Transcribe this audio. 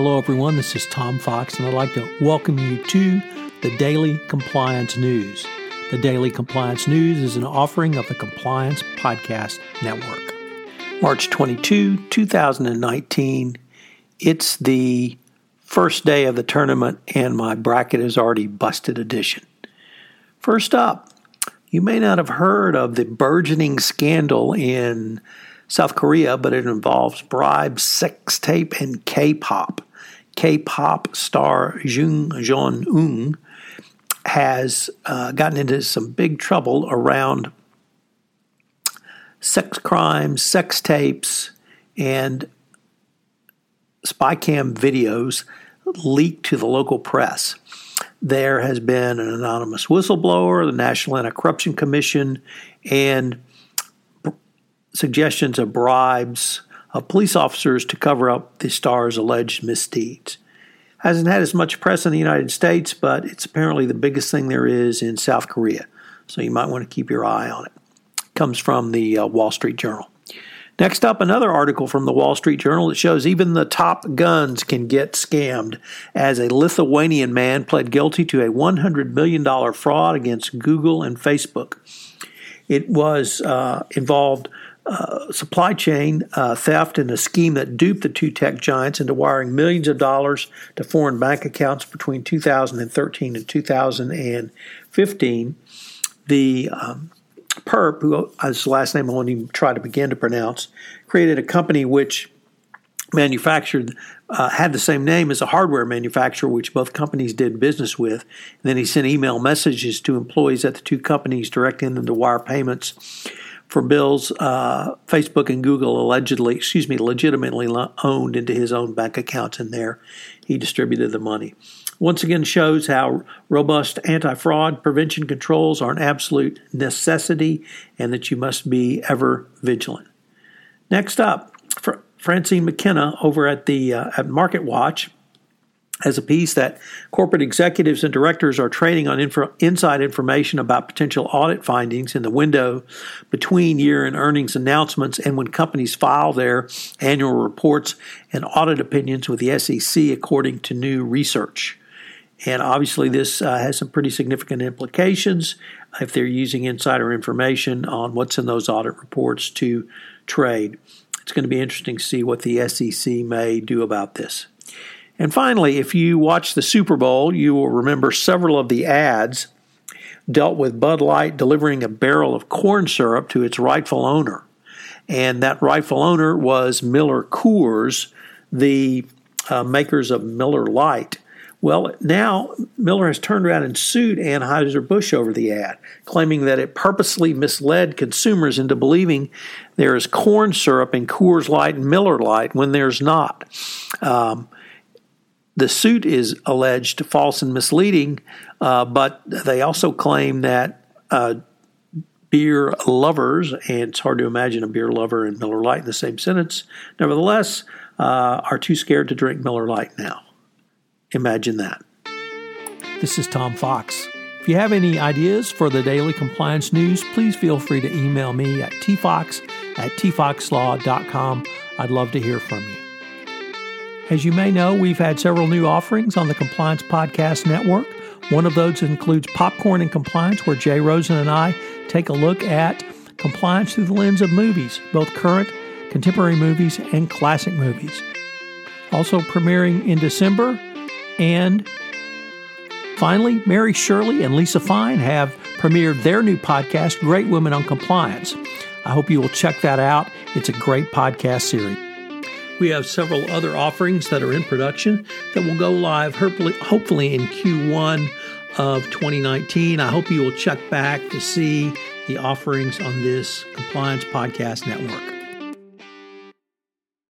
Hello, everyone. This is Tom Fox, and I'd like to welcome you to the Daily Compliance News. The Daily Compliance News is an offering of the Compliance Podcast Network. March 22, 2019. It's the first day of the tournament, and my bracket is already busted edition. First up, you may not have heard of the burgeoning scandal in South Korea, but it involves bribes, sex tape, and K pop. K pop star Jung Jong Un has uh, gotten into some big trouble around sex crimes, sex tapes, and spy cam videos leaked to the local press. There has been an anonymous whistleblower, the National Anti Corruption Commission, and suggestions of bribes of police officers to cover up the star's alleged misdeeds. Hasn't had as much press in the United States, but it's apparently the biggest thing there is in South Korea. So you might want to keep your eye on it. Comes from the uh, Wall Street Journal. Next up, another article from the Wall Street Journal that shows even the top guns can get scammed as a Lithuanian man pled guilty to a $100 million fraud against Google and Facebook. It was uh, involved uh, supply chain uh, theft and a scheme that duped the two tech giants into wiring millions of dollars to foreign bank accounts between 2013 and 2015. The um, Perp, who his last name I won't even try to begin to pronounce, created a company which manufactured uh, had the same name as a hardware manufacturer, which both companies did business with. And then he sent email messages to employees at the two companies, directing them to wire payments for bills uh, Facebook and Google allegedly, excuse me, legitimately owned into his own bank accounts, and there he distributed the money. Once again, shows how robust anti fraud prevention controls are an absolute necessity and that you must be ever vigilant. Next up, Francine McKenna over at the uh, at MarketWatch a piece that corporate executives and directors are trading on inside information about potential audit findings in the window between year and earnings announcements and when companies file their annual reports and audit opinions with the SEC, according to new research. And obviously, this uh, has some pretty significant implications if they're using insider information on what's in those audit reports to trade. It's going to be interesting to see what the SEC may do about this. And finally, if you watch the Super Bowl, you will remember several of the ads dealt with Bud Light delivering a barrel of corn syrup to its rightful owner. And that rightful owner was MillerCoors, the uh, makers of Miller Lite. Well, now Miller has turned around and sued Anheuser-Busch over the ad, claiming that it purposely misled consumers into believing there is corn syrup in Coors Light and Miller Lite when there's not. Um, the suit is alleged false and misleading, uh, but they also claim that uh, beer lovers, and it's hard to imagine a beer lover and Miller Lite in the same sentence, nevertheless, uh, are too scared to drink Miller Lite now. Imagine that. This is Tom Fox. If you have any ideas for the daily compliance news, please feel free to email me at tfox at tfoxlaw.com. I'd love to hear from you. As you may know, we've had several new offerings on the Compliance Podcast Network. One of those includes Popcorn and Compliance, where Jay Rosen and I take a look at compliance through the lens of movies, both current, contemporary movies, and classic movies. Also premiering in December. And finally, Mary Shirley and Lisa Fine have premiered their new podcast, Great Women on Compliance. I hope you will check that out. It's a great podcast series. We have several other offerings that are in production that will go live hopefully in Q1 of 2019. I hope you will check back to see the offerings on this Compliance Podcast Network.